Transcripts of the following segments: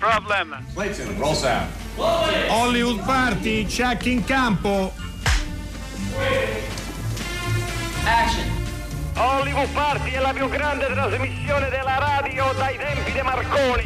No problem. Clayton, roll sound. Hollywood Party, check in campo. Action. Hollywood Party è la più grande trasmissione della radio dai tempi di Marconi.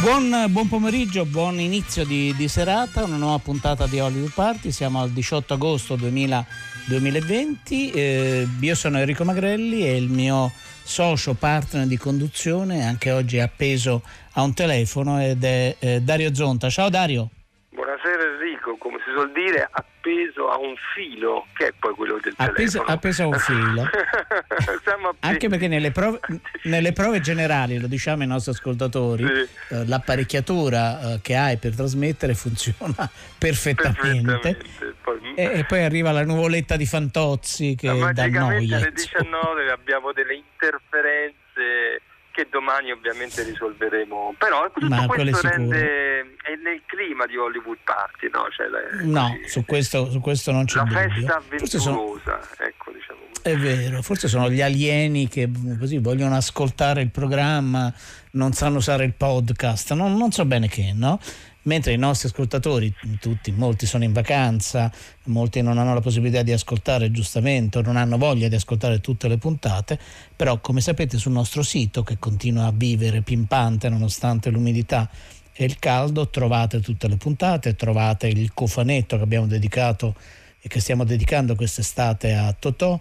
Buon, buon, pomeriggio, buon inizio di, di, serata, una nuova puntata di Hollywood Party, siamo al 18 agosto 2000, 2020, eh, io sono Enrico Magrelli e il mio socio partner di conduzione anche oggi appeso a un telefono ed è eh, Dario Zonta. Ciao Dario. Buonasera Enrico, come si suol dire, appeso a un filo, che è poi quello del appeso, telefono. Appeso a un filo. Anche perché nelle prove, nelle prove, generali, lo diciamo ai nostri ascoltatori, sì. eh, l'apparecchiatura eh, che hai per trasmettere funziona perfettamente. perfettamente. Poi... E, e, poi arriva la nuvoletta di Fantozzi che dà noia. alle 19 abbiamo delle interferenze che domani ovviamente risolveremo. Però tutto Ma questo rende è nel clima di Hollywood Party, no? Cioè, no, su questo, su questo, non c'è la dubbio. festa avventurosa, sono... ecco, diciamo. È vero, forse sono gli alieni che così vogliono ascoltare il programma, non sanno usare il podcast, non, non so bene che, no? Mentre i nostri ascoltatori, tutti, molti sono in vacanza, molti non hanno la possibilità di ascoltare giustamente o non hanno voglia di ascoltare tutte le puntate, però come sapete sul nostro sito che continua a vivere pimpante nonostante l'umidità e il caldo, trovate tutte le puntate, trovate il cofanetto che abbiamo dedicato e che stiamo dedicando quest'estate a Totò,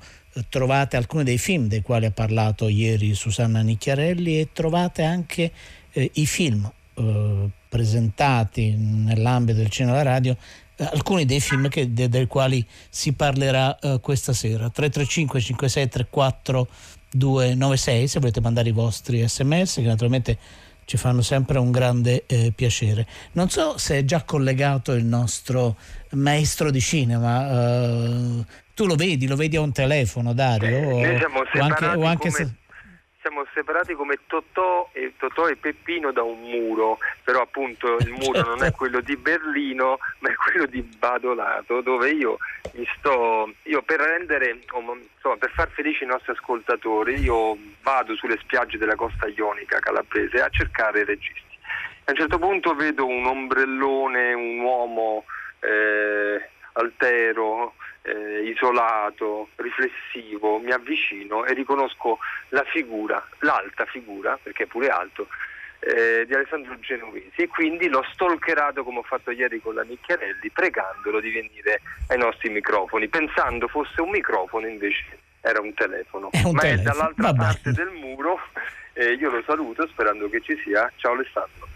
trovate alcuni dei film dei quali ha parlato ieri Susanna Nicchiarelli e trovate anche eh, i film eh, presentati nell'ambito del cinema e della radio eh, alcuni dei film che, de, dei quali si parlerà eh, questa sera 335 56 34 296 se volete mandare i vostri sms che naturalmente ci fanno sempre un grande eh, piacere. Non so se è già collegato il nostro maestro di cinema, uh, tu lo vedi, lo vedi a un telefono Dario? Eh, o, o, anche, o anche se siamo separati come Totò e, Totò e Peppino da un muro, però appunto il muro non è quello di Berlino, ma è quello di Badolato, dove io mi sto, io per rendere, insomma, per far felici i nostri ascoltatori, io vado sulle spiagge della costa ionica calabrese a cercare registi. A un certo punto vedo un ombrellone, un uomo eh, altero, eh, isolato, riflessivo, mi avvicino e riconosco la figura, l'alta figura, perché è pure alto, eh, di Alessandro Genovesi e quindi l'ho stalkerato come ho fatto ieri con la Nicchiarelli pregandolo di venire ai nostri microfoni, pensando fosse un microfono invece era un telefono, è un ma telefono. è dall'altra Vabbè. parte del muro e io lo saluto sperando che ci sia. Ciao Alessandro.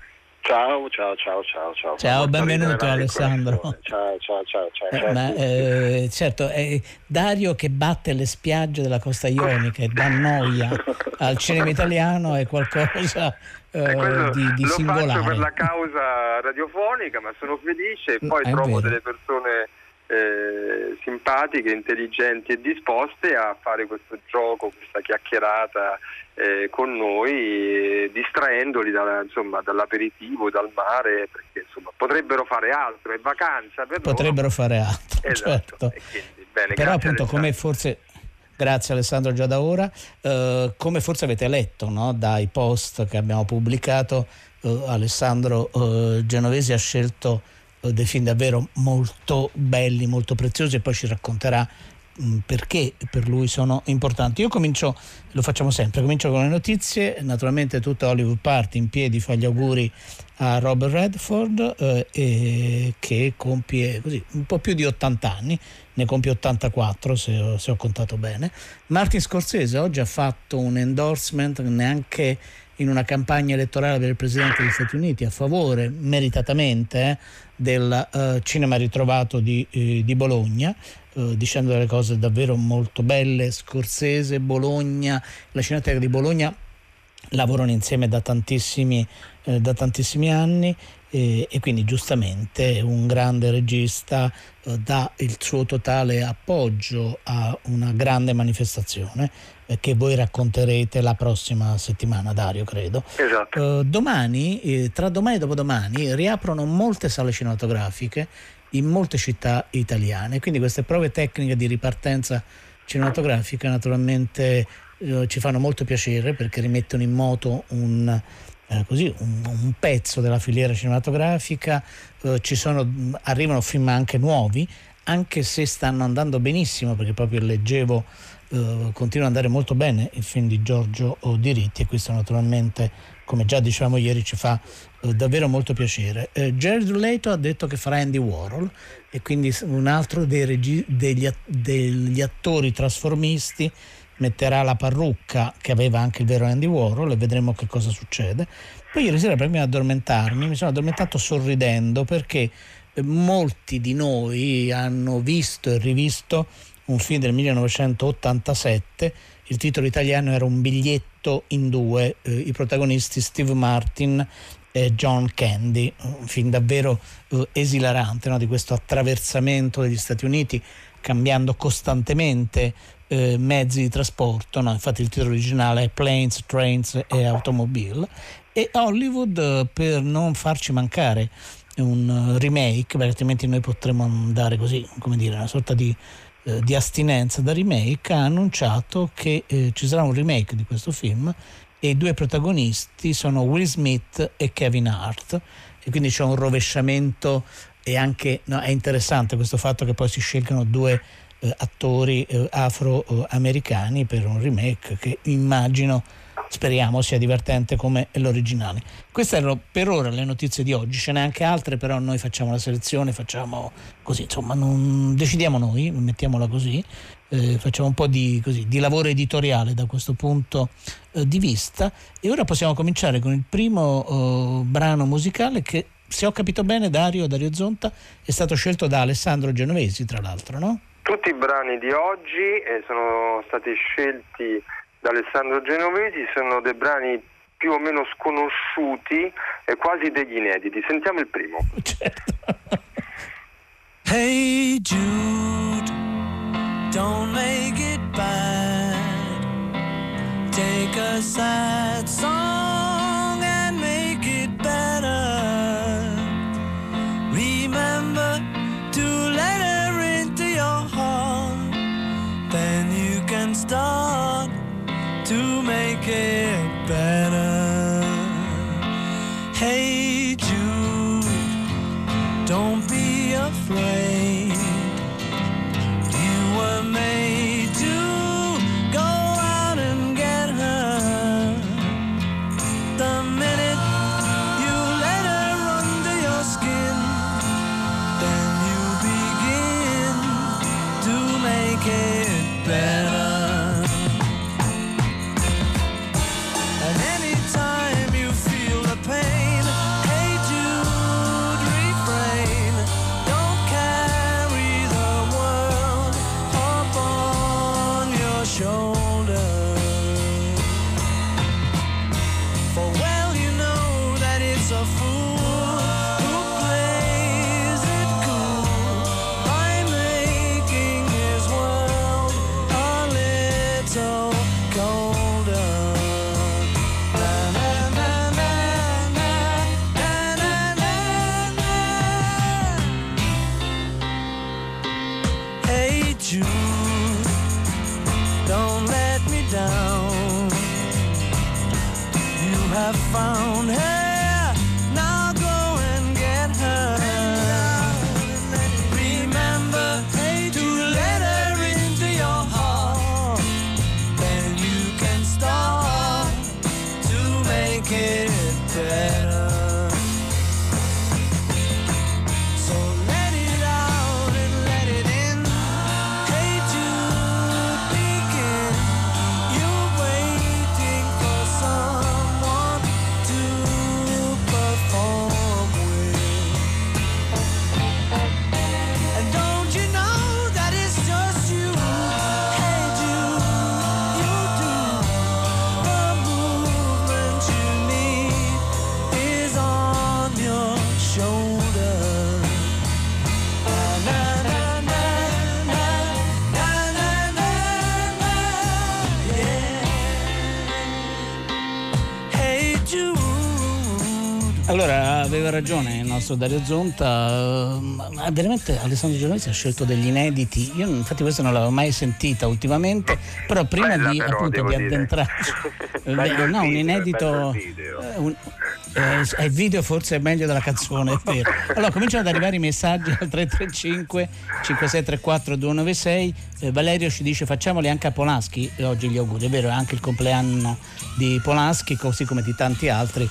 Ciao, ciao, ciao, ciao, ciao. Ciao, benvenuto Alessandro. Ciao, ciao, ciao, ciao. Eh, ma, eh, certo, è Dario che batte le spiagge della costa ionica e dà noia al cinema italiano è qualcosa eh, di, di lo singolare. Lo faccio per la causa radiofonica, ma sono felice e poi trovo vero. delle persone eh, simpatiche, intelligenti e disposte a fare questo gioco, questa chiacchierata eh, con noi, eh, distraendoli da, insomma, dall'aperitivo, dal mare, perché insomma, potrebbero fare altro, è vacanza per Potrebbero loro. fare altro, esatto. certo. Quindi, bene, Però appunto come forse... Grazie Alessandro già da ora. Eh, come forse avete letto no, dai post che abbiamo pubblicato, eh, Alessandro eh, Genovesi ha scelto dei film davvero molto belli, molto preziosi e poi ci racconterà mh, perché per lui sono importanti. Io comincio, lo facciamo sempre, comincio con le notizie, naturalmente tutta Hollywood Party in piedi fa gli auguri a Robert Redford eh, e che compie così, un po' più di 80 anni, ne compie 84 se ho, se ho contato bene. Martin Scorsese oggi ha fatto un endorsement neanche in una campagna elettorale per il Presidente degli Stati Uniti a favore, meritatamente, eh, del uh, cinema ritrovato di, eh, di Bologna, uh, dicendo delle cose davvero molto belle. Scorsese, Bologna, la Cineteca di Bologna lavorano insieme da tantissimi, eh, da tantissimi anni e, e, quindi giustamente un grande regista eh, dà il suo totale appoggio a una grande manifestazione eh, che voi racconterete la prossima settimana, Dario, credo. Esatto. Eh, domani, tra domani e dopodomani, riaprono molte sale cinematografiche in molte città italiane, quindi queste prove tecniche di ripartenza cinematografica naturalmente eh, ci fanno molto piacere perché rimettono in moto un, eh, così, un, un, pezzo della filiera cinematografica, eh, sono, arrivano film anche nuovi, anche se stanno andando benissimo, perché proprio leggevo, eh, continua ad andare molto bene il film di Giorgio Diritti e questo naturalmente, come già dicevamo ieri, ci fa eh, davvero molto piacere. Eh, Jared Leto ha detto che farà Andy Warhol e quindi un altro regi- degli, degli attori trasformisti metterà la parrucca che aveva anche il vero Andy Warhol e vedremo che cosa succede. Poi ieri sera prima di addormentarmi mi sono addormentato sorridendo perché eh, molti di noi hanno visto e rivisto un film del 1987, il titolo italiano era Un biglietto in due, eh, i protagonisti Steve Martin e John Candy, un film davvero eh, esilarante no? di questo attraversamento degli Stati Uniti cambiando costantemente eh, mezzi di trasporto, no? infatti il titolo originale è Planes, Trains e Automobile e Hollywood eh, per non farci mancare un eh, remake, perché altrimenti noi potremmo andare così, come dire, una sorta di, eh, di astinenza da remake, ha annunciato che eh, ci sarà un remake di questo film e i due protagonisti sono Will Smith e Kevin Hart e quindi c'è un rovesciamento e anche no, è interessante questo fatto che poi si scelgano due attori eh, afroamericani per un remake che immagino speriamo sia divertente come l'originale. Queste erano per ora le notizie di oggi, ce n'è anche altre, però noi facciamo la selezione, facciamo così, insomma, non decidiamo noi, mettiamola così, eh, facciamo un po' di, così, di, lavoro editoriale da questo punto eh, di vista e ora possiamo cominciare con il primo oh, brano musicale che, se ho capito bene, Dario, Dario Zonta, è stato scelto da Alessandro Genovesi, tra l'altro, no? Tutti i brani di oggi eh, sono stati scelti da Alessandro Genovesi, sono dei brani più o meno sconosciuti e quasi degli inediti. Sentiamo il primo. Certo. hey Jude, don't make it bad. Take a sad song Jude, don't let me down. You have found ragione il nostro Dario Zonta, ma veramente Alessandro Genovesi ha scelto degli inediti, io infatti questo non l'avevo mai sentita ultimamente, però prima Bella di, però, appunto, di addentrarci, eh, no, un inedito, eh, un- eh, il video forse è meglio della canzone, è vero. Allora cominciano ad arrivare i messaggi al 335 5634 296, Eh, Valerio ci dice facciamoli anche a Polaschi, e oggi gli auguri, è vero, è anche il compleanno di Polaschi, così come di tanti altri.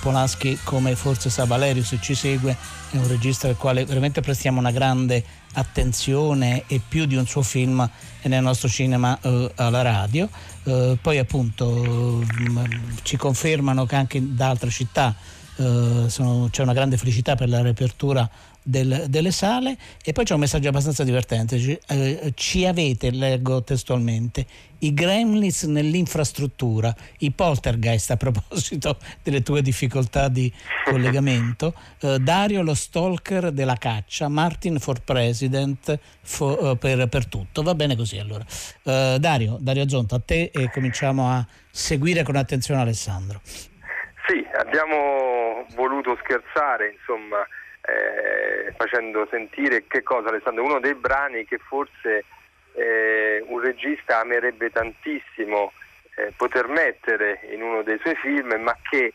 Polaschi, come forse sa Valerio se ci segue, è un regista al quale veramente prestiamo una grande attenzione e più di un suo film nel nostro cinema eh, alla radio. Eh, poi appunto mh, ci confermano che anche da altre città eh, sono- c'è una grande felicità per la riapertura del- delle sale e poi c'è un messaggio abbastanza divertente ci, eh, ci avete, leggo testualmente i gremlins nell'infrastruttura i poltergeist a proposito delle tue difficoltà di collegamento eh, Dario lo stalker della caccia Martin for president fo- eh, per, per tutto. Va bene così allora. Eh, Dario, Dario Zonta a te e cominciamo a seguire con attenzione Alessandro. Sì, abbiamo voluto scherzare, insomma, eh, facendo sentire che cosa Alessandro, uno dei brani che forse eh, un regista amerebbe tantissimo eh, poter mettere in uno dei suoi film, ma che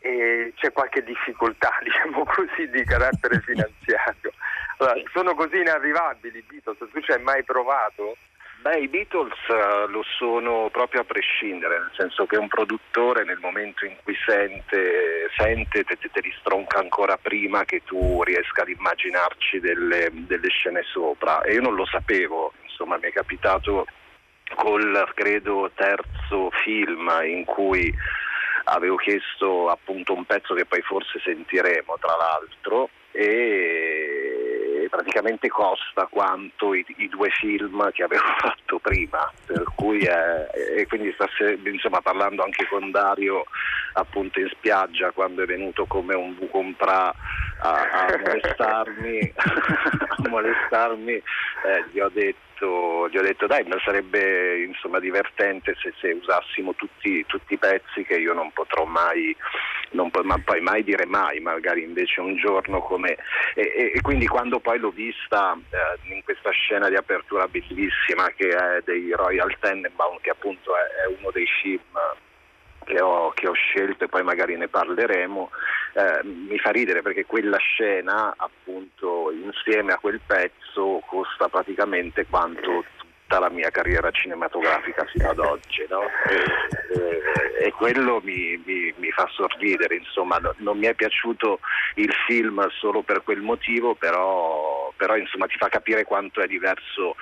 eh, c'è qualche difficoltà, diciamo così, di carattere finanziario. Allora, sono così inarrivabili i Beatles, tu ci hai mai provato? Beh, i Beatles eh, lo sono proprio a prescindere, nel senso che un produttore nel momento in cui sente, sente te, te- te li stronca ancora prima che tu riesca ad immaginarci delle, delle scene sopra. E io non lo sapevo, insomma mi è capitato col credo terzo film in cui avevo chiesto appunto un pezzo che poi forse sentiremo tra l'altro e praticamente costa quanto i, i due film che avevo fatto prima per cui è- e quindi stasera insomma parlando anche con Dario appunto in spiaggia quando è venuto come un bucompra a, a molestarmi a molestarmi eh, gli ho detto gli ho detto dai ma sarebbe insomma divertente se, se usassimo tutti, tutti i pezzi che io non potrò mai non po- ma poi mai dire mai magari invece un giorno come e, e- e quindi quando poi l'ho vista eh, in questa scena di apertura bellissima che è dei Royal Tenenbaum che appunto è, è uno dei film che ho, che ho scelto e poi magari ne parleremo, eh, mi fa ridere perché quella scena appunto insieme a quel pezzo costa praticamente quanto tutta la mia carriera cinematografica fino ad oggi no? e, e- e quello mi, mi- mi fa sorridere, insomma no- non mi è piaciuto il film solo per quel motivo, però, però, insomma ti fa capire quanto è diverso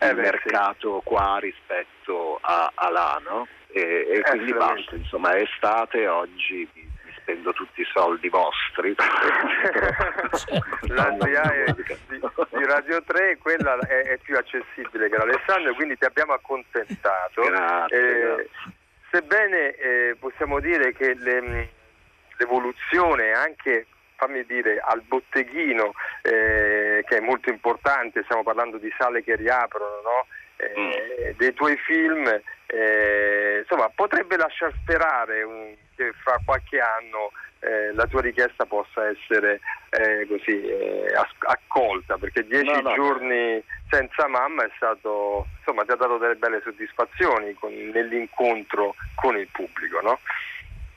Eh il sì. mercato qua rispetto a, a là, no? E, e quindi Assolutamente. basta, insomma è estate, oggi spendo tutti i soldi vostri. La No, no, SIA è- Radio 3 quella è, è più accessibile che l'Alessandro, quindi ti abbiamo accontentato. Grazie, Eh, grazie. sebbene eh, possiamo dire che le- l'evoluzione anche fammi dire al botteghino eh, che è molto importante, stiamo parlando di sale che riaprono, no? Eh, dei tuoi film, eh, insomma potrebbe lasciar sperare un- che fra qualche anno eh, la tua richiesta possa essere eh, così eh, accolta perché dieci No, no. giorni senza mamma è stato insomma ti ha dato delle belle soddisfazioni con- nell'incontro con il pubblico no?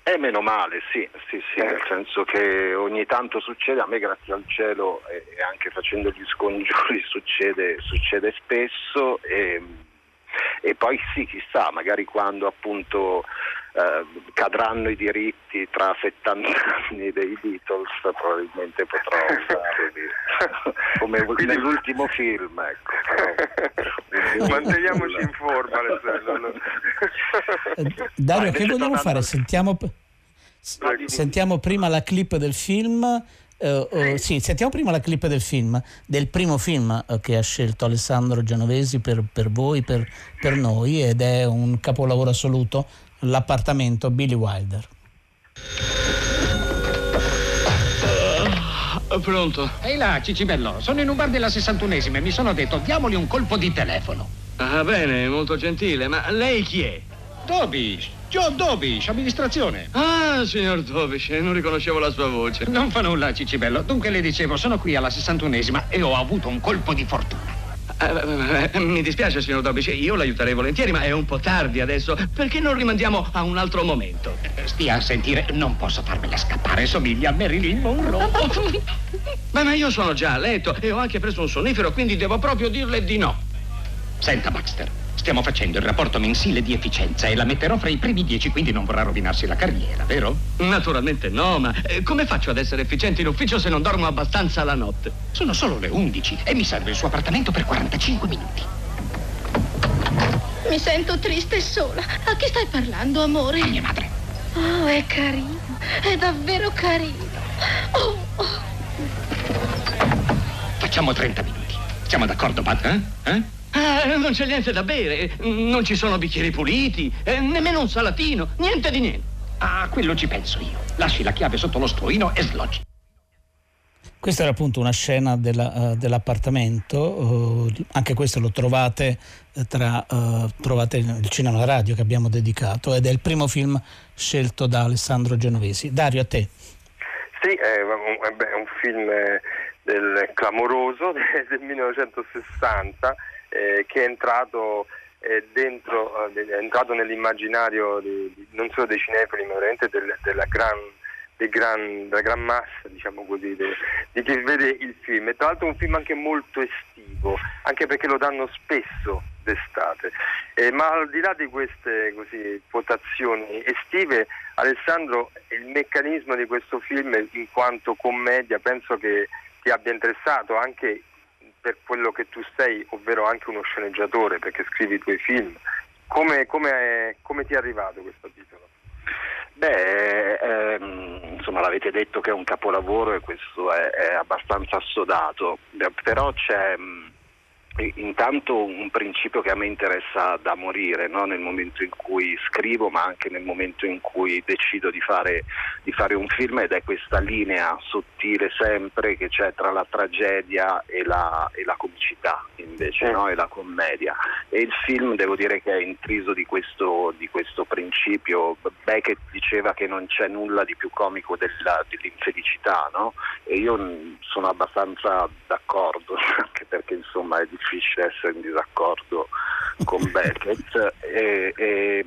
Eh, meno male, sì, sì, sì, Eh. nel senso che ogni tanto succede, a me grazie al cielo e, e anche facendo gli scongiuri succede, succede spesso e, e poi sì, chissà, magari quando appunto eh, cadranno i diritti tra 70 anni dei Beatles probabilmente potrò usarli come Quindi- nell'ultimo film, ecco. però- manteniamoci in forma Alessandro. Eh, Dario, che vogliamo tornando fare? Sentiamo, sentiamo prima la clip del film. eh, eh, sì, sentiamo prima la clip del film, del primo film che ha scelto Alessandro Genovesi per, per voi, per, per noi, ed è un capolavoro assoluto, L'appartamento Billy Wilder. Pronto? Ehi là, Cicibello, sono in un bar della 61esima e mi sono detto diamoli un colpo di telefono. Ah, bene, molto gentile, ma lei chi è? Dobish, Joe Dobish, amministrazione. Ah, Ah, signor Tovice, non riconoscevo la sua voce. Non fa nulla, Cicibello. Dunque le dicevo, sono qui alla 61esima e ho avuto un colpo di fortuna. Eh, eh, mi dispiace, signor Dobice, io l'aiuterei volentieri, ma è un po' tardi adesso. Perché non rimandiamo a un altro momento? Stia a sentire, non posso farmela scappare, somiglia a Marilyn Monroe. Beh, ma io sono già a letto e ho anche preso un sonnifero, quindi devo proprio dirle di no. Senta, Baxter, stiamo facendo il rapporto mensile di efficienza e la metterò fra i primi dieci, quindi non vorrà rovinarsi la carriera, vero? Naturalmente no, ma eh, come faccio ad essere efficiente in ufficio se non dormo abbastanza la notte? Sono solo le 11 e mi serve il suo appartamento per 45 minuti. Mi sento triste e sola. A chi stai parlando, amore? A mia madre. Oh, è carino. È davvero carino. Oh, oh. Facciamo 30 minuti. Siamo d'accordo, Pat? Eh? Eh? Ah, non c'è niente da bere, non ci sono bicchieri puliti, eh, nemmeno un salatino, niente di niente. Ah, quello ci penso io. Lasci la chiave sotto lo stuoino e sloggi. Questa era appunto una scena della, uh, dell'appartamento, uh, anche questo lo trovate uh, tra trovate il cinema alla radio che abbiamo dedicato ed è il primo film scelto da Alessandro Genovesi. Dario, a te. Sì, è un, è un film del clamoroso del 1960 eh, che è entrato eh, dentro, eh, è entrato nell'immaginario di, di, non solo dei cinefili ma veramente del, della, gran, gran, della, gran, massa diciamo così, de, di chi vede il film. E tra l'altro è un film anche molto estivo, anche perché lo danno spesso d'estate. Eh, ma al di là di queste così, quotazioni estive, Alessandro, il meccanismo di questo film in quanto commedia penso che ti abbia interessato anche per quello che tu sei, ovvero anche uno sceneggiatore, perché scrivi i tuoi film. Come, come, come ti è arrivato questo titolo? Beh, ehm, insomma l'avete detto che è un capolavoro e questo è, è abbastanza assodato, però c'è mh, intanto un principio che a me interessa da morire no? nel momento in cui scrivo ma anche nel momento in cui decido di fare, di fare un film ed è questa linea sottile sempre che c'è tra la tragedia e la, e la comicità invece no? e la commedia e il film devo dire che è intriso di questo, di questo principio Beckett diceva che non c'è nulla di più comico della, dell'infelicità no? e io sono abbastanza d'accordo anche perché insomma è difficile essere in disaccordo con Beckett, e, e,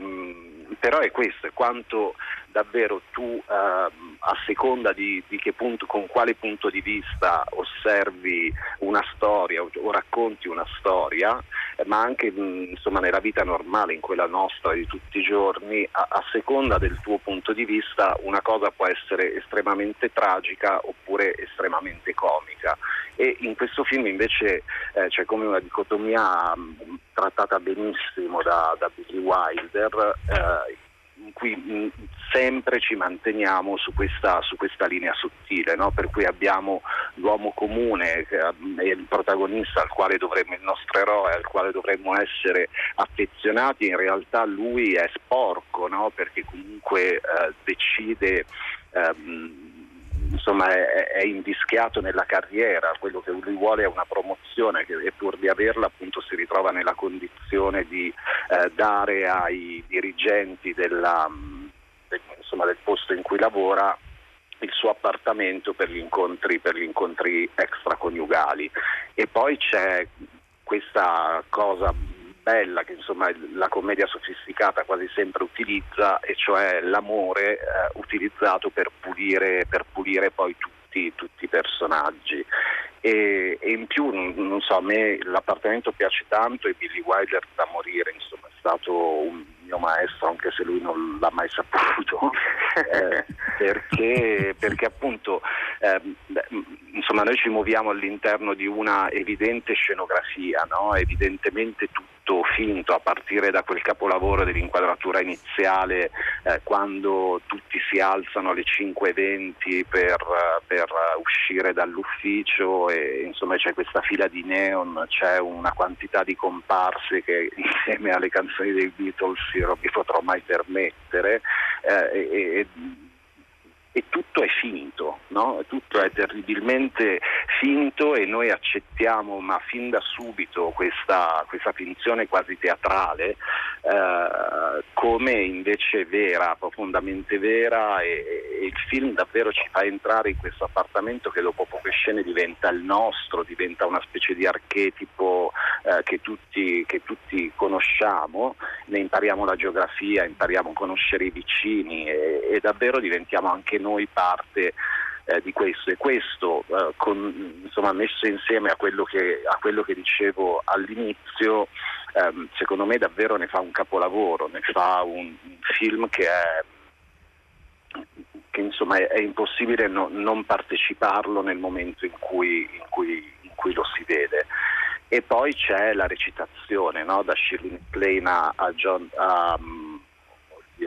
però è questo, è quanto davvero tu eh, a seconda di, di, che punto, con quale punto di vista osservi una storia o, o racconti una storia, ma anche mh, insomma, nella vita normale, in quella nostra di tutti i giorni, a, a, seconda del tuo punto di vista una cosa può essere estremamente tragica oppure estremamente comica. E in questo film invece eh, c'è come una dicotomia mh, trattata benissimo da, da Billy Wilder. Eh, in cui mh, sempre ci manteniamo su questa, su questa linea sottile, no? per cui abbiamo l'uomo comune che è il protagonista al quale dovremmo, il nostro eroe al quale dovremmo essere affezionati, in realtà lui è sporco no? perché comunque eh, decide ehm, insomma è, è, invischiato nella carriera, quello che lui vuole è una promozione e pur di averla appunto si ritrova nella condizione di eh, dare ai dirigenti della, del, insomma, del posto in cui lavora il suo appartamento per gli incontri, per gli incontri extraconiugali. E poi c'è questa cosa bella che insomma la commedia sofisticata quasi sempre utilizza, e cioè l'amore eh, utilizzato per pulire, per pulire poi tutti, tutti, i personaggi. E, e in più, non, so, a me l'appartamento piace tanto e Billy Wilder da morire, insomma, è stato un mio maestro, anche se lui non l'ha mai saputo, eh, perché, perché, appunto eh, insomma, noi ci muoviamo all'interno di una evidente scenografia, no? evidentemente tutto finto a partire da quel capolavoro dell'inquadratura iniziale eh, quando tutti si alzano alle 5.20 per, per uscire dall'ufficio e insomma c'è questa fila di neon, c'è una quantità di comparse che insieme alle canzoni dei Beatles io non mi potrò mai permettere eh, e, e tutto è finto, no? tutto è terribilmente finto e noi accettiamo, ma fin da subito, questa, questa finzione quasi teatrale eh, come invece vera, profondamente vera e, e, il film davvero ci fa entrare in questo appartamento che dopo poche scene diventa il nostro, diventa una specie di archetipo eh, che, tutti, che tutti conosciamo, ne impariamo la geografia, impariamo a conoscere i vicini e, e davvero diventiamo anche noi parte eh, di questo e questo eh, con, insomma, messo insieme a quello che, a quello che dicevo all'inizio ehm, secondo me davvero ne fa un capolavoro, ne fa un, un film che è che insomma è, è impossibile no, non parteciparlo nel momento in cui, in, cui, in cui, lo si vede. E poi c'è la recitazione, no? da Shirley MacLaine a, a, John, a,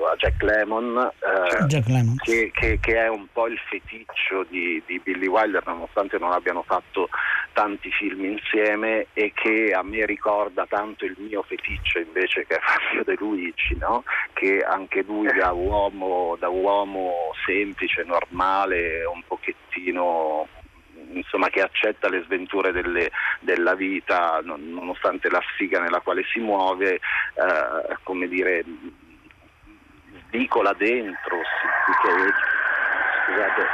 a Jack Lemmon, eh, Jack Lemmon. Che, che, che, è un po' il feticcio di, di, Billy Wilder, nonostante non abbiano fatto tanti film insieme e che a me ricorda tanto il mio feticcio invece che è Fabio De Luigi, no? che anche lui da uomo, da uomo semplice, normale, un pochettino insomma, che accetta le sventure delle, della vita nonostante la sfiga nella quale si muove, eh, come dire, svicola dentro, scusate,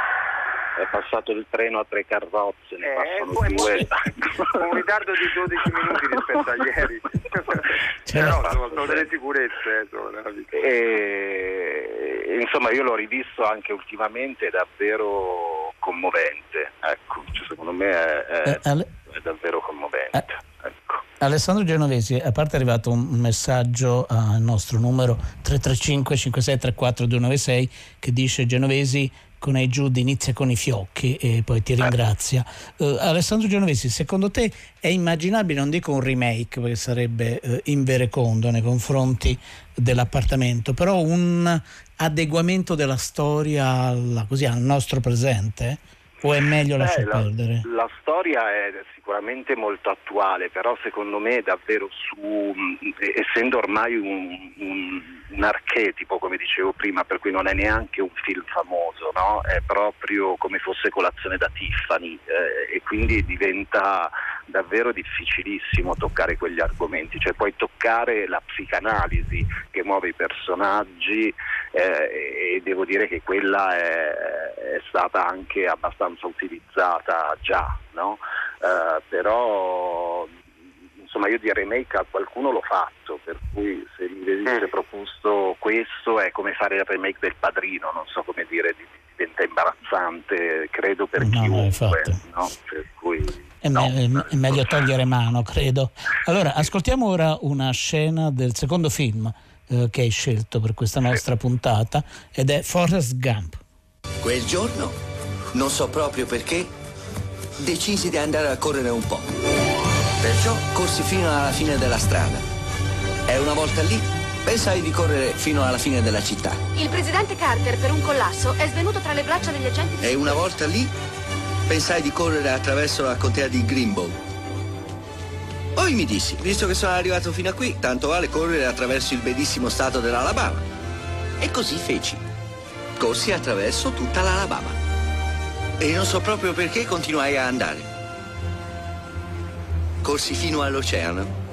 è passato il treno a tre carrozze, ne eh, passano due. un ritardo di 12 minuti rispetto a ieri. Però insomma, sono delle sicurezze. Eh, e, insomma io l'ho rivisto anche ultimamente, è davvero commovente. Ecco, cioè, secondo me è, è, Eh, è davvero commovente. Alessandro Genovesi, a parte è arrivato un messaggio al nostro numero 335 5634 296 che dice Genovesi con i Giudi inizia con i fiocchi e poi ti ringrazia. Eh, Alessandro Genovesi, secondo te è immaginabile, non dico un remake perché sarebbe eh, inverecondo nei confronti dell'appartamento, però un adeguamento della storia alla- così, al nostro presente? O è meglio Beh, lasciar la, perdere? la storia è sicuramente molto attuale, però secondo me davvero su, mh, essendo ormai un, un- un archetipo, come dicevo prima, per cui non è neanche un film famoso, no? è proprio come fosse colazione da Tiffany eh, e quindi diventa davvero difficilissimo toccare quegli argomenti, cioè puoi toccare la psicanalisi che muove i personaggi eh, e devo dire che quella è, è stata anche abbastanza utilizzata già, no? Eh, però insomma io di remake a qualcuno l'ho fatto, per cui se mi venisse proposto questo è come fare il remake del padrino, non so come dire, di- diventa imbarazzante, credo per No, no, chiunque, no? Per cui, È, me- è meglio togliere mano, credo. Allora, ascoltiamo ora una scena del secondo film eh, che hai scelto per questa nostra puntata ed è Forrest Gump. Quel giorno, non so proprio perché, decisi di andare a correre un po'. Perciò corsi fino alla fine della strada. E una volta lì, pensai di correre fino alla fine della città. Il presidente Carter, per un collasso, è svenuto tra le braccia degli agenti di E una volta lì, pensai di correre attraverso la contea di Greenbow. Poi mi dissi, visto che sono arrivato fino a qui, tanto vale correre attraverso il bellissimo stato dell'Alabama. E così feci. Corsi attraverso tutta l'Alabama. E non so proprio perché continuai a andare. Corsi fino all'oceano.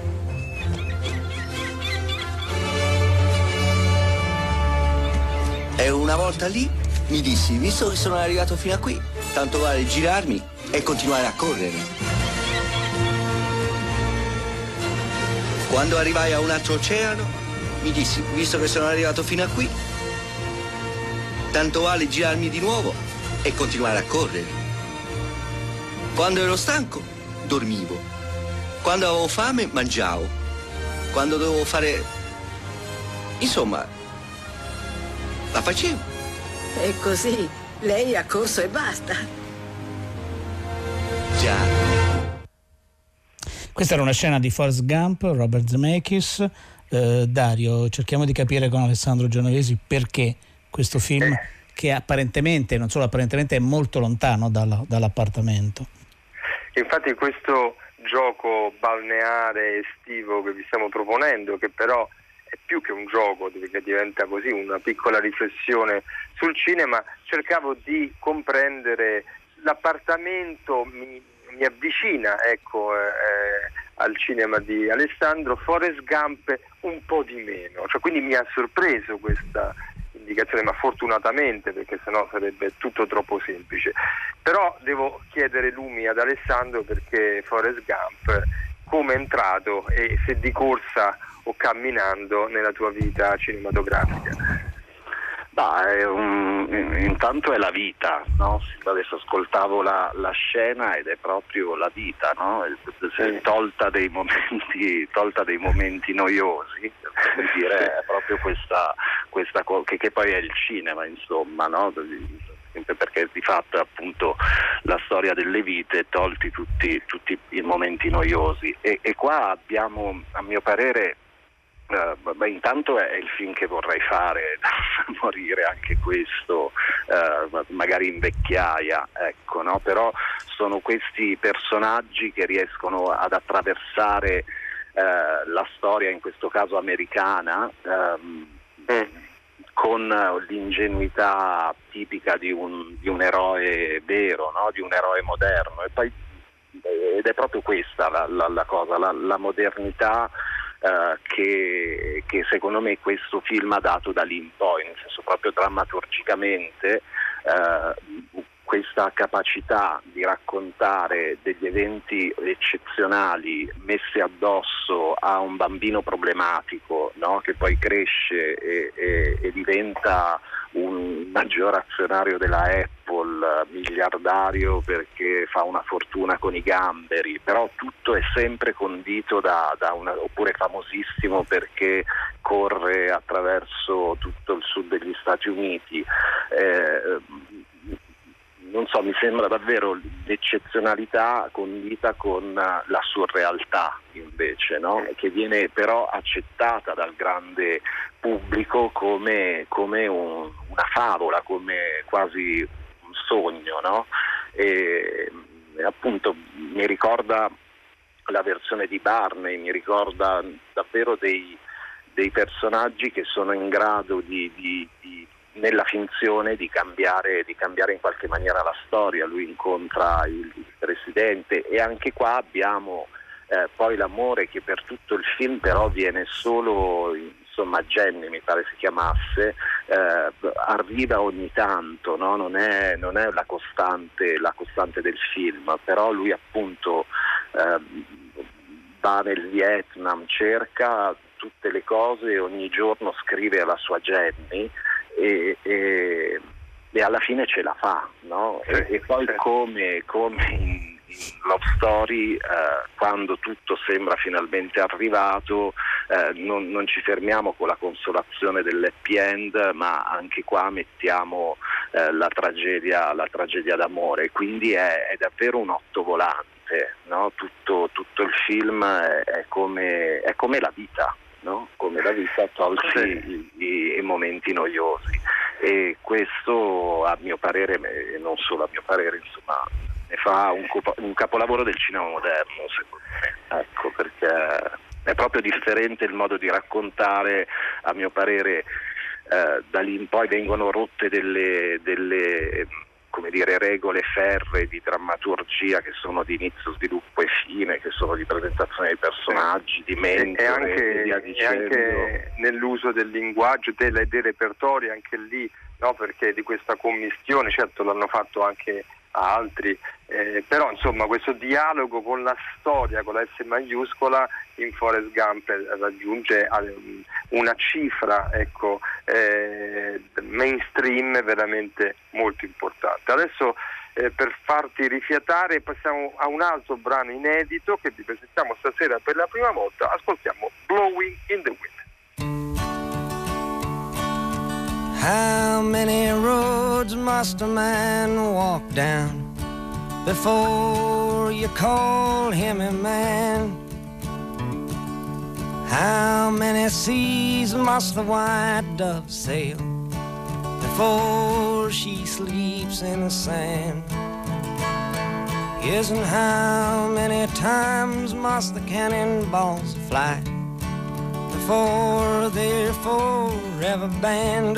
E una volta lì mi dissi, visto che sono arrivato fino a qui, tanto vale girarmi e continuare a correre. Quando arrivai a un altro oceano, mi dissi, visto che sono arrivato fino a qui, tanto vale girarmi di nuovo e continuare a correre. Quando ero stanco, dormivo. Quando avevo fame, mangiavo. Quando dovevo fare... Insomma, la facevo. E così lei ha corso e basta. Già. Questa era una scena di Forrest Gump, Robert Zemeckis. Eh, Dario, cerchiamo di capire con Alessandro Genovesi perché questo film, che apparentemente, non solo apparentemente, è molto lontano dalla- dall'appartamento. Infatti questo gioco balneare estivo che vi stiamo proponendo, che però è più che un gioco, perché diventa così una piccola riflessione sul cinema, cercavo di comprendere l'appartamento mi, mi avvicina ecco, eh, al cinema di Alessandro, Forrest Gump un po' di meno, cioè, quindi mi ha sorpreso questa indicazione, ma fortunatamente perché sennò sarebbe tutto troppo semplice. Però devo chiedere lumi ad Alessandro perché Forrest Gump come è entrato e se di corsa o camminando nella tua vita cinematografica. Bah, è un, intanto è la vita, no? adesso ascoltavo la, la, scena ed è proprio la vita, no? tolta, dei momenti, tolta, dei momenti, noiosi, dire, è proprio questa, questa che, che, poi è il cinema, insomma, no? perché di fatto è appunto la storia delle vite, tolti tutti, tutti i momenti noiosi. E, e qua abbiamo, a mio parere, Uh, beh, intanto è il film che vorrei fare morire anche questo, uh, magari in vecchiaia, ecco, no? però sono questi personaggi che riescono ad attraversare uh, la storia, in questo caso americana, um, con l'ingenuità tipica di un, di un eroe vero, no? di un eroe moderno. Poi, ed è proprio questa la, la, la cosa, la, la modernità eh, che, che, secondo me questo film ha dato da lì in poi, nel senso proprio drammaturgicamente eh, questa capacità di raccontare degli eventi eccezionali messi addosso a un bambino problematico no? che poi cresce e, e, e diventa un maggior azionario della Apple, miliardario perché fa una fortuna con i gamberi, però tutto è sempre condito da, da una, oppure famosissimo perché corre attraverso tutto il sud degli Stati Uniti. Eh, non so, mi sembra davvero l'eccezionalità condita con la surrealtà invece, no? che viene però accettata dal grande pubblico come, come un, una favola, come quasi un sogno. No? E, appunto mi ricorda la versione di Barney, mi ricorda davvero dei, dei personaggi che sono in grado di, di, di nella finzione di cambiare, di cambiare, in qualche maniera la storia. Lui incontra il, il presidente e anche qua abbiamo eh, poi l'amore che per tutto il film però viene solo insomma Jenny mi pare si chiamasse eh, arriva ogni tanto no? non, è, non, è, la costante, la costante del film però lui appunto eh, va nel Vietnam cerca tutte le cose ogni giorno scrive alla sua Jenny e, e, e alla fine ce la fa, no? e, e, poi come, come in, in, Love Story, eh, quando tutto sembra finalmente arrivato, eh, non, non, ci fermiamo con la consolazione dell'happy end, ma anche qua mettiamo eh, la, tragedia, la, tragedia, d'amore, quindi è, è davvero un otto volante, no? tutto, tutto, il film è, è, come, è come la vita no? come la vita tolti sì. i, i, momenti noiosi e questo a mio parere, e non solo a mio parere, insomma, ne fa un, un capolavoro del cinema moderno secondo me, ecco, perché è proprio differente il modo di raccontare, a mio parere eh, da lì in poi vengono rotte delle, delle come dire, regole ferre di drammaturgia che sono di inizio, sviluppo e fine, che sono di presentazione dei personaggi, di mente e, anche, e anche nell'uso del linguaggio, dei, dei repertori, anche lì, no, perché di questa commistione, certo l'hanno fatto anche altri, eh, però insomma questo dialogo con la storia, con la S maiuscola in Forest Gump raggiunge eh, una cifra ecco, eh, mainstream veramente molto importante. Adesso eh, per farti rifiatare passiamo a un altro brano inedito che vi presentiamo stasera per la prima volta, ascoltiamo Blowing in the Wind. How many roads must a man walk down before you call him a man? How many seas must the white dove sail before she sleeps in the sand? Yes, and how many times must the cannonballs fly before they're forever banned?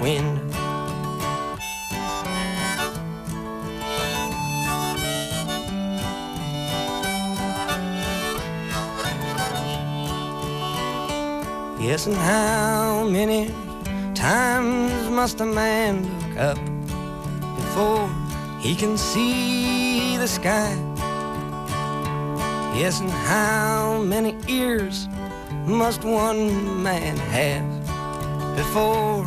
wind. Yes, and how many times must a man look up before he can see the sky? Yes, and how many ears must one man have before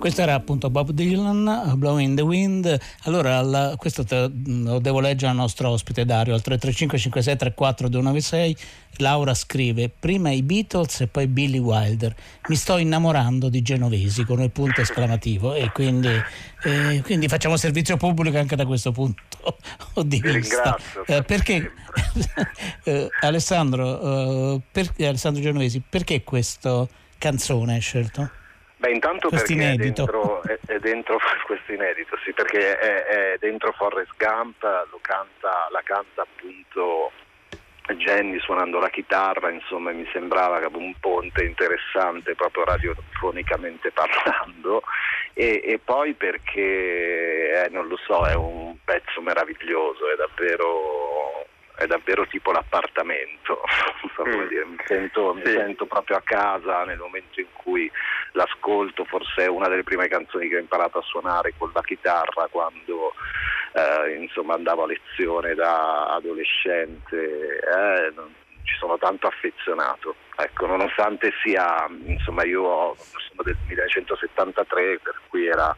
Questo era appunto Bob Dylan, Blowing in the Wind. Allora, alla- questo te- lo devo leggere al nostro ospite Dario, al 335 56 34 296. Laura scrive, prima i Beatles e poi Billy Wilder. Mi sto innamorando di Genovesi con il punto esclamativo e quindi, eh, quindi facciamo servizio pubblico anche da questo punto di Vi vista. Eh, perché, eh, Alessandro, eh, per- Alessandro Genovesi, perché questa canzone hai scelto? Beh, intanto Questo perché è dentro, è, è dentro questo inedito, sì, perché è, è dentro Forrest Gump, lo canta, la canta appunto Jenny suonando la chitarra, insomma mi sembrava un ponte interessante proprio radiofonicamente parlando. E, e poi perché, eh, non lo so, è un pezzo meraviglioso, è davvero, è davvero tipo l'appartamento, so dire, mi, sento, mi sento proprio a casa nel momento in cui l'ascolto, forse è una delle prime canzoni che ho imparato a suonare con la chitarra quando eh, insomma andavo a lezione da adolescente, eh, non- ci sono tanto affezionato. Ecco, nonostante sia, insomma, io ho- sono del 1973, per cui era,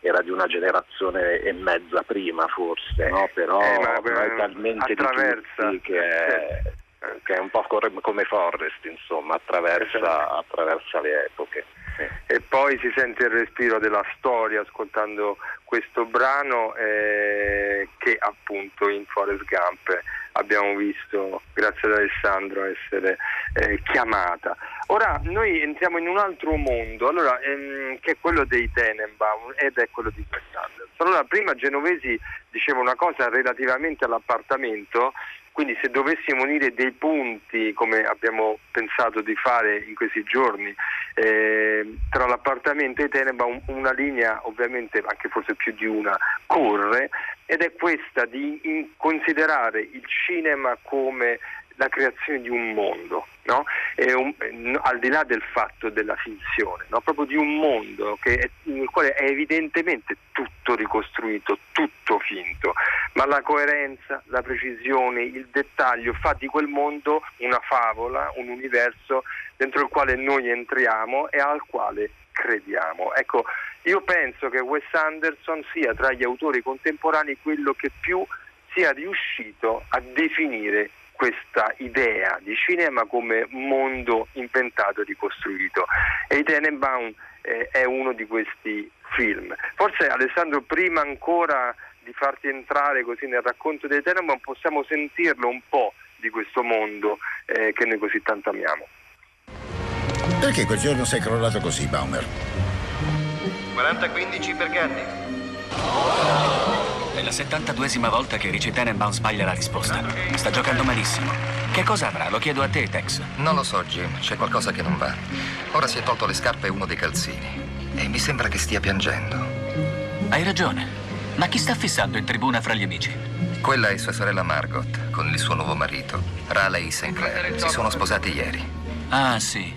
era di una generazione e mezza prima forse, no? però, Eh, ma, però è eh, talmente di attraversa. tutti che è, che è un po' come come Forrest, insomma, attraversa, attraversa le epoche. E poi si sente il respiro della storia ascoltando questo brano eh, che appunto in Forest Gump abbiamo visto, grazie ad Alessandro, essere eh, chiamata. Ora noi entriamo in un altro mondo, allora, ehm, che è quello dei Tenenbaum ed è quello di Wes Anderson. Allora, prima Genovesi diceva una cosa relativamente all'appartamento, quindi se dovessimo unire dei punti, come abbiamo pensato di fare in questi giorni, eh, tra l'appartamento e Tenenbaum, una linea, ovviamente anche forse più di una, corre ed è questa di considerare il cinema come la creazione di un mondo, no? Un- al di là del fatto della finzione, no? proprio di un mondo è- nel quale è evidentemente tutto ricostruito, tutto finto, ma la coerenza, la precisione, il dettaglio fa di quel mondo una favola, un universo dentro il quale noi entriamo e al quale crediamo. Ecco, io penso che Wes Anderson sia tra gli autori contemporanei quello che più sia riuscito a definire questa idea di cinema come mondo inventato e ricostruito. E i Tenenbaum eh, è uno di questi film. Forse Alessandro, prima ancora di farti entrare così nel racconto dei Tenenbaum, possiamo sentirlo un po' di questo mondo eh, che noi così tanto amiamo. Perché quel giorno sei crollato così, Baumer? 40-15 per Gandhi. È la 72esima volta che Richie Tenenbaum sbaglia la risposta. Sta giocando malissimo. Che cosa avrà? Lo chiedo a te, Tex. Non lo so, Jim. C'è qualcosa che non va. Ora si è tolto le scarpe e uno dei calzini. E mi sembra che stia piangendo. Hai ragione. Ma chi sta fissando in tribuna fra gli amici? Quella è sua sorella Margot, con il suo nuovo marito, Raleigh Sinclair. Si sono sposati ieri. Ah, sì.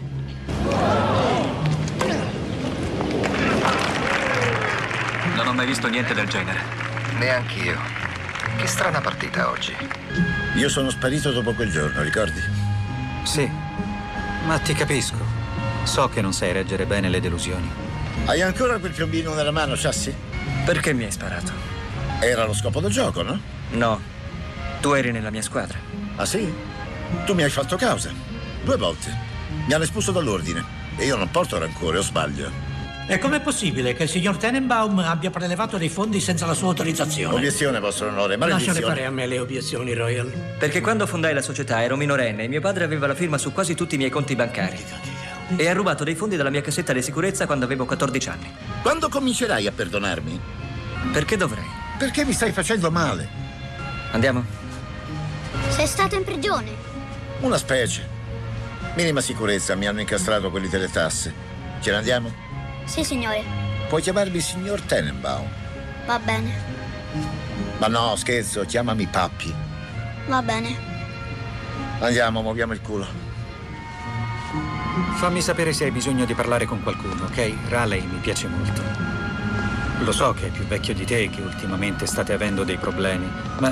Non ho mai visto niente del genere. Neanch'io. Che strana partita oggi. Io sono sparito dopo quel giorno, ricordi? Sì, ma ti capisco. So che non sai reggere bene le delusioni. Hai ancora quel piombino nella mano, Chassi? Perché mi hai sparato? Era lo scopo del gioco, no? No. Tu eri nella mia squadra. Ah sì? Tu mi hai fatto causa. Due volte. Mi hanno espulso dall'ordine. E io non porto rancore, o sbaglio? E com'è possibile che il signor Tenenbaum abbia prelevato dei fondi senza la sua autorizzazione? Obiezione, vostro onore, maledizione. Lasciate fare a me le obiezioni, Royal. Perché quando fondai la società ero minorenne e mio padre aveva la firma su quasi tutti i miei conti bancari. E ha rubato dei fondi dalla mia cassetta di sicurezza quando avevo 14 anni. Quando comincerai a perdonarmi? Perché dovrei? Perché mi stai facendo male. Andiamo? Sei stato in prigione? Una specie. Minima sicurezza, mi hanno incastrato quelli delle tasse. Ce ne andiamo? Sì, signore. Puoi chiamarmi signor Tenenbaum. Va bene. Ma no, scherzo, chiamami Pappi. Va bene. Andiamo, muoviamo il culo. Fammi sapere se hai bisogno di parlare con qualcuno, ok? Raleigh mi piace molto. Lo so che è più vecchio di te e che ultimamente state avendo dei problemi, ma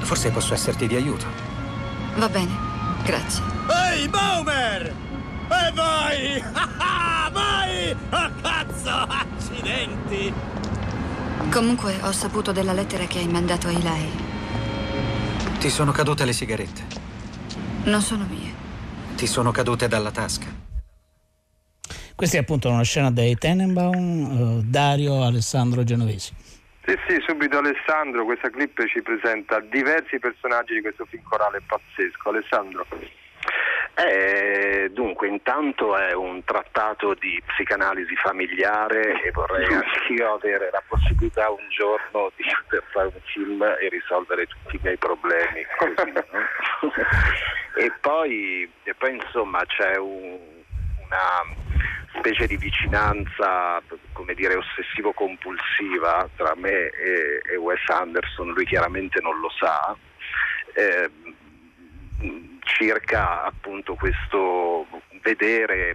forse posso esserti di aiuto. Va bene, grazie. Ehi, Baumer! E vai! vai! Ah, cazzo! Accidenti! Comunque ho saputo della lettera che hai mandato a Eli. Ti sono cadute le sigarette. Non sono mie. Ti sono cadute dalla tasca. Questa è appunto una scena dei Tenenbaum, eh, Dario Alessandro Genovesi. Sì, sì, subito Alessandro, questa clip ci presenta diversi personaggi di questo film corale pazzesco. Alessandro. Eh, dunque, intanto è un trattato di psicanalisi familiare e vorrei anch'io avere la possibilità un giorno di poter fare un film e risolvere tutti i miei problemi. Così, no? e, poi, e, poi, insomma c'è un, una specie di vicinanza, come dire, ossessivo-compulsiva tra me e, e Wes Anderson, lui chiaramente non lo sa. Eh, circa appunto questo vedere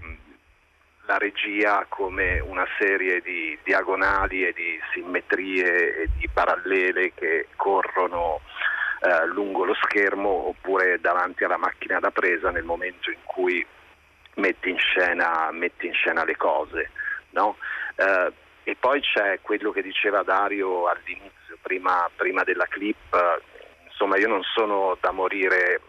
la regia come una serie di diagonali e di simmetrie e di parallele che corrono eh, lungo lo schermo oppure davanti alla macchina da presa nel momento in cui metti in scena, metti in scena le cose. No? Eh, e poi c'è quello che diceva Dario all'inizio, prima, prima della clip, insomma io non sono da morire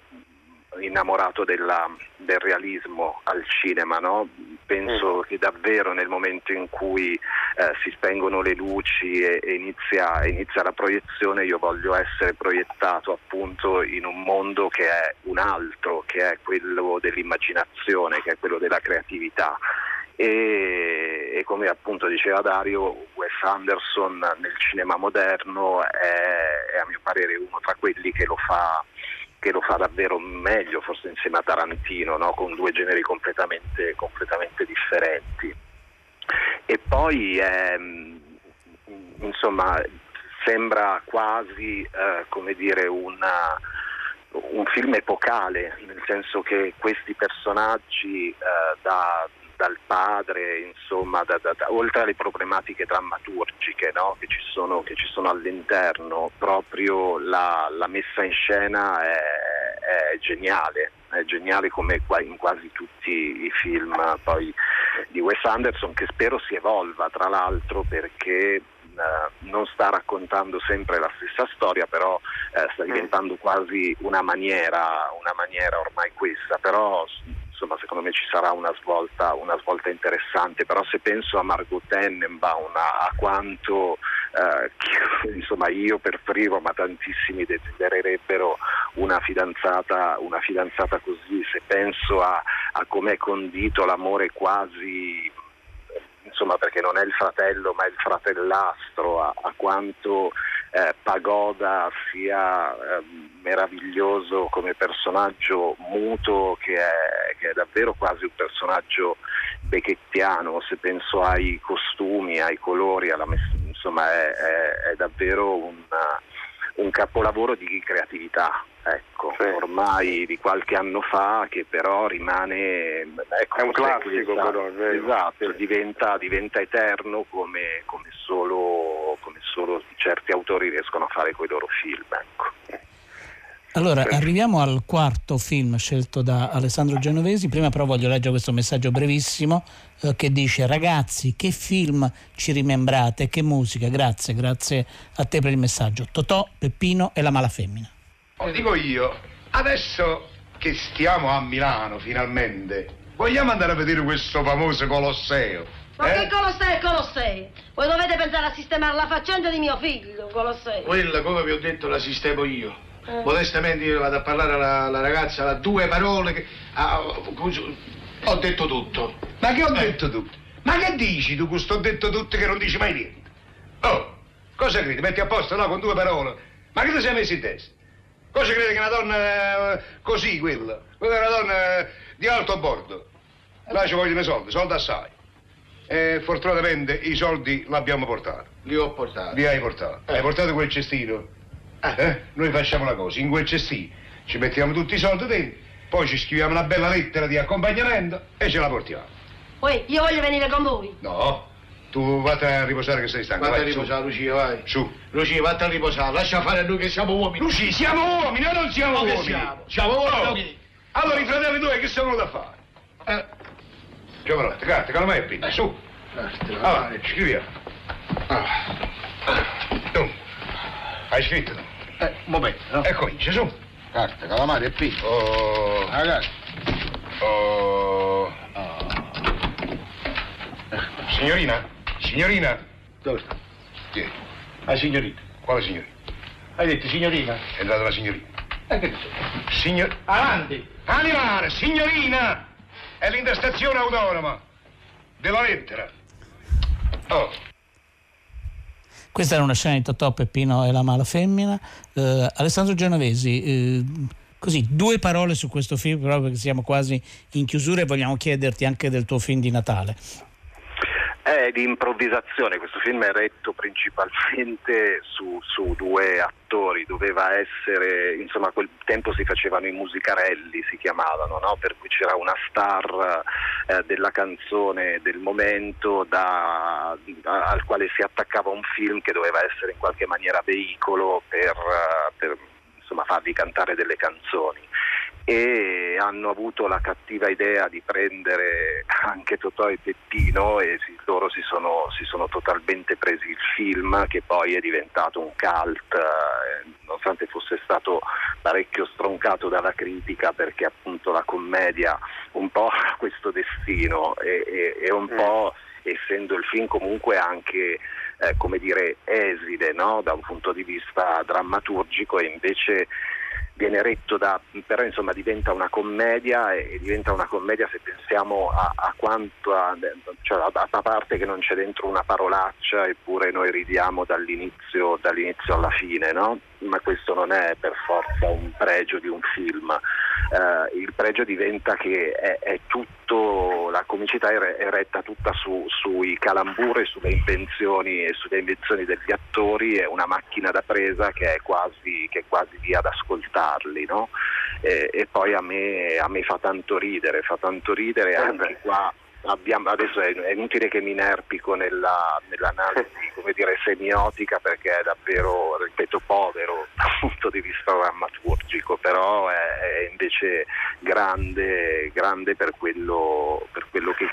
innamorato della, del realismo al cinema, no? penso mm. che davvero nel momento in cui eh, si spengono le luci e, e inizia, inizia, la proiezione io voglio essere proiettato appunto in un mondo che è un altro, che è quello dell'immaginazione, che è quello della creatività. E, e, come appunto diceva Dario, Anderson nel cinema moderno è, è a mio parere uno tra quelli che lo fa che lo fa davvero meglio, forse insieme a Tarantino, no? con due generi completamente, completamente differenti. E poi ehm, insomma sembra quasi eh, come dire una, un film epocale, nel senso che questi personaggi eh, da, dal padre, insomma, da, da, da, oltre alle problematiche drammaturgiche no? che, ci sono, che, ci sono, all'interno, proprio la, la messa in scena è, è, geniale, è geniale come in quasi tutti i film di Wes Anderson, che spero si evolva tra l'altro perché Uh, non sta raccontando sempre la stessa storia, però uh, sta diventando quasi una maniera, una maniera ormai questa, però insomma, secondo me ci sarà una svolta, una svolta, interessante, però se penso a Margot Tenenbaum, a, a quanto eh, che, insomma, io per primo, ma tantissimi desidererebbero una fidanzata, una fidanzata così, se penso a, a come è condito l'amore quasi insomma perché non è il fratello ma è il fratellastro, a, a quanto eh, Pagoda sia eh, meraviglioso come personaggio muto che è, che è, davvero quasi un personaggio becchettiano, se penso ai costumi, ai colori, alla, insomma è, è, è davvero una, un capolavoro di creatività ecco, sì. ormai di qualche anno fa che però rimane ecco, è un classico però, esatto, sì. diventa, diventa, eterno come, come, solo, come, solo, certi autori riescono a fare con i loro film ecco. Allora, arriviamo al quarto film scelto da Alessandro Genovesi. Prima però voglio leggere questo messaggio brevissimo eh, che dice ragazzi che film ci rimembrate, che musica, grazie, grazie a te per il messaggio. Totò, Peppino e la mala femmina. Oh, dico io, adesso che stiamo a Milano finalmente, vogliamo andare a vedere questo famoso Colosseo? Ma eh? che Colosseo è Colosseo? Voi dovete pensare a sistemare la faccenda di mio figlio, Colosseo. Quella, come vi ho detto, la sistemo io. Eh. Modestamente io vado a parlare alla, alla ragazza, alla due parole che... Ah, ho detto tutto. Ma che ho eh. detto tutto? Ma che dici tu questo ho detto tutto che non dici mai niente? Oh, cosa credi? Metti a posto, no, con due parole. Ma che ti sei messo in testa? Cosa crede che una donna eh, così, quella? Quella è una donna eh, di alto bordo. Là ci vogliono i soldi, soldi assai. E fortunatamente i soldi l'abbiamo portati. Li ho portati. Li hai portati. Eh. Hai portato quel cestino? Eh. eh? Noi facciamo una cosa, in quel cestino ci mettiamo tutti i soldi dentro, poi ci scriviamo una bella lettera di accompagnamento e ce la portiamo. Poi, io voglio venire con voi. No, tu vatti a riposare che sei stanco. Vatti a riposare, Lucia, vai. Su. Lucia, vatti a riposare, lascia fare a noi che siamo uomini. Lucia, siamo uomini, noi non siamo no, uomini. Siamo, siamo uomini. Oh. Allora i fratelli tuoi che sono da fare? Eh. Giovanotte, carta, calma e pinna, su. Allora, scriviamo. Ah. Hai scritto? Eh, un momento, no? E comincia, su. Carta, calamari e pinna. Oh. Ragazzi. Oh. oh. Signorina? Signorina? Dove sta? Chi è? La signorina. Quale signorina? Hai detto signorina? È entrata la signorina. E che dice? Signor... Avanti! Animale, signorina! È l'intestazione autonoma della lettera. Oh. Questa era una scena di Totò, Peppino e la mala femmina. Eh, Alessandro Genovesi, eh, così due parole su questo film, proprio perché siamo quasi in chiusura e vogliamo chiederti anche del tuo film di Natale. È di improvvisazione, questo film è retto principalmente su, su, due attori, doveva essere, insomma a quel tempo si facevano i musicarelli, si chiamavano, no? per cui c'era una star eh, della canzone del momento da, a, al quale si attaccava un film che doveva essere in qualche maniera veicolo per, per insomma, farvi cantare delle canzoni e hanno avuto la cattiva idea di prendere anche Totò e Peppino e si, loro si sono, si sono, totalmente presi il film che poi è diventato un cult eh, nonostante fosse stato parecchio stroncato dalla critica perché appunto la commedia un po' ha questo destino e, e, e un mm. po' essendo il film comunque anche eh, come dire esile no? da un punto di vista drammaturgico e invece viene retto da, però insomma diventa una commedia e diventa una commedia se pensiamo a, a quanto, a, cioè a, a, parte che non c'è dentro una parolaccia eppure noi ridiamo dall'inizio, dall'inizio alla fine, no? Ma questo non è per forza un pregio di un film, eh, il pregio diventa che è, è tutto, la comicità è, è retta tutta su, sui calamburi, sulle invenzioni e sulle invenzioni degli attori, è una macchina da presa che è quasi, che è quasi lì ad ascoltarli, no? e, e, poi a me, a me, fa tanto ridere, fa tanto ridere eh anche qua abbiamo, adesso è, è, inutile che mi inerpico nella, nell'analisi come dire, semiotica perché è davvero, ripeto, povero dal punto di vista drammaturgico, però è, è invece grande, grande per, quello, per, quello che,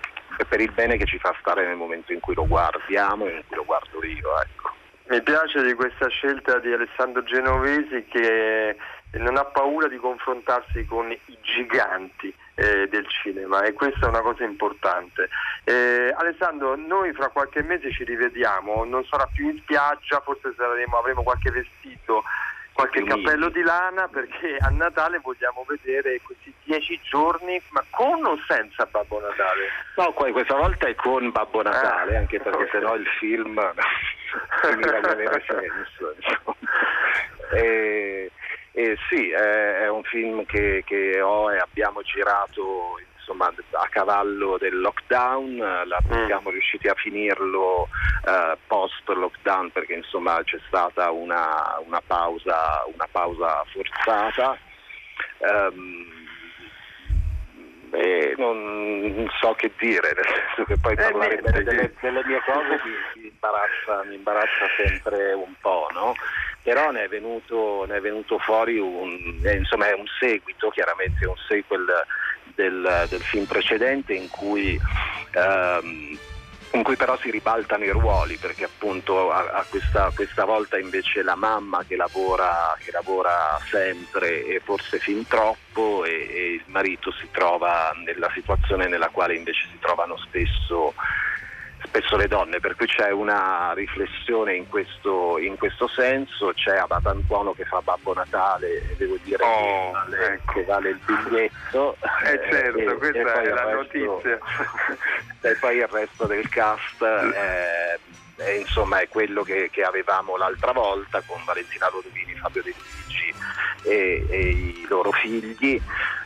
per il bene che ci fa stare nel momento in cui lo guardiamo e in cui lo guardo io. Ecco. Mi piace di questa scelta di Alessandro Genovesi che non ha paura di confrontarsi con i giganti eh, del cinema e questa è una cosa importante. Eh, Alessandro, noi fra qualche mese ci rivediamo, non sarà più in spiaggia, forse saremo, avremo qualche vestito, qualche cappello di lana perché a Natale vogliamo vedere questi dieci giorni, ma con o senza Babbo Natale? No, questa volta è con Babbo Natale, Ah, anche perché ok. sennò il film di avere senso. E, e sì, è, è un film che, che ho e abbiamo girato insomma, a cavallo del lockdown, eh, la- siamo riusciti a finirlo eh, post lockdown perché insomma c'è stata una, una pausa, una pausa forzata. Ehm, e non, so che dire, nel senso che poi parlare niente, delle, delle- delle mie cose mi, mi imbarazza, mi imbarazza sempre un po', no? Però ne è venuto, ne è venuto fuori un, eh, insomma è un seguito, chiaramente un sequel del, del film precedente in cui ehm, in cui però si ribaltano i ruoli perché appunto a, a questa, questa volta invece la mamma che lavora, che lavora sempre e forse fin troppo e, e il marito si trova nella situazione nella quale invece si trovano spesso, spesso le donne, per cui c'è una riflessione in questo, in questo senso, c'è Abatantuono che fa Babbo Natale e devo dire che, vale, che vale il biglietto. Eh certo, e- questa e è la resto- notizia. e poi il resto del cast eh, è, insomma è quello che, che avevamo l'altra volta con Valentina Lodovini, Fabio De Luigi e, e i loro figli.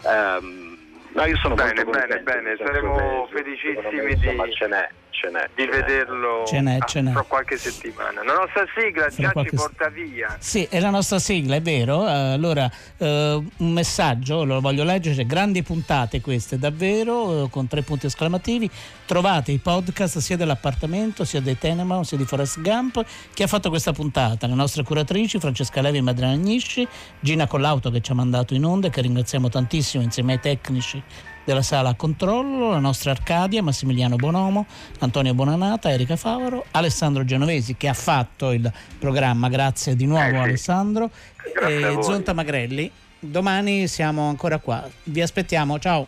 Ehm, no, io sono Bene, molto bene, bene, saremo felicissimi di- insomma, ce n'è, ce n'è, di vederlo Ce n'è, ce n'è. fra qualche settimana. La nostra sigla Fra già qualche ci porta via. Sì, è la nostra sigla, è vero. Eh, Allora, eh, un messaggio, lo voglio leggere, grandi puntate queste, davvero, eh, con tre punti esclamativi. Trovate i podcast sia dell'appartamento, sia dei Tenenbaum, sia di Forest Gump. Chi ha fatto questa puntata? Le nostre curatrici, Francesca Levi e Madrina Agnisci, Gina Collauto che ci ha mandato in onda, e che ringraziamo tantissimo insieme ai tecnici della sala controllo, la nostra Arcadia, Massimiliano Bonomo, Antonio Bonanata, Erika Favaro, Alessandro Genovesi che ha fatto il programma, grazie di nuovo Alessandro, Grazie e. Zonta Magrelli. Domani siamo ancora qua, vi aspettiamo, ciao.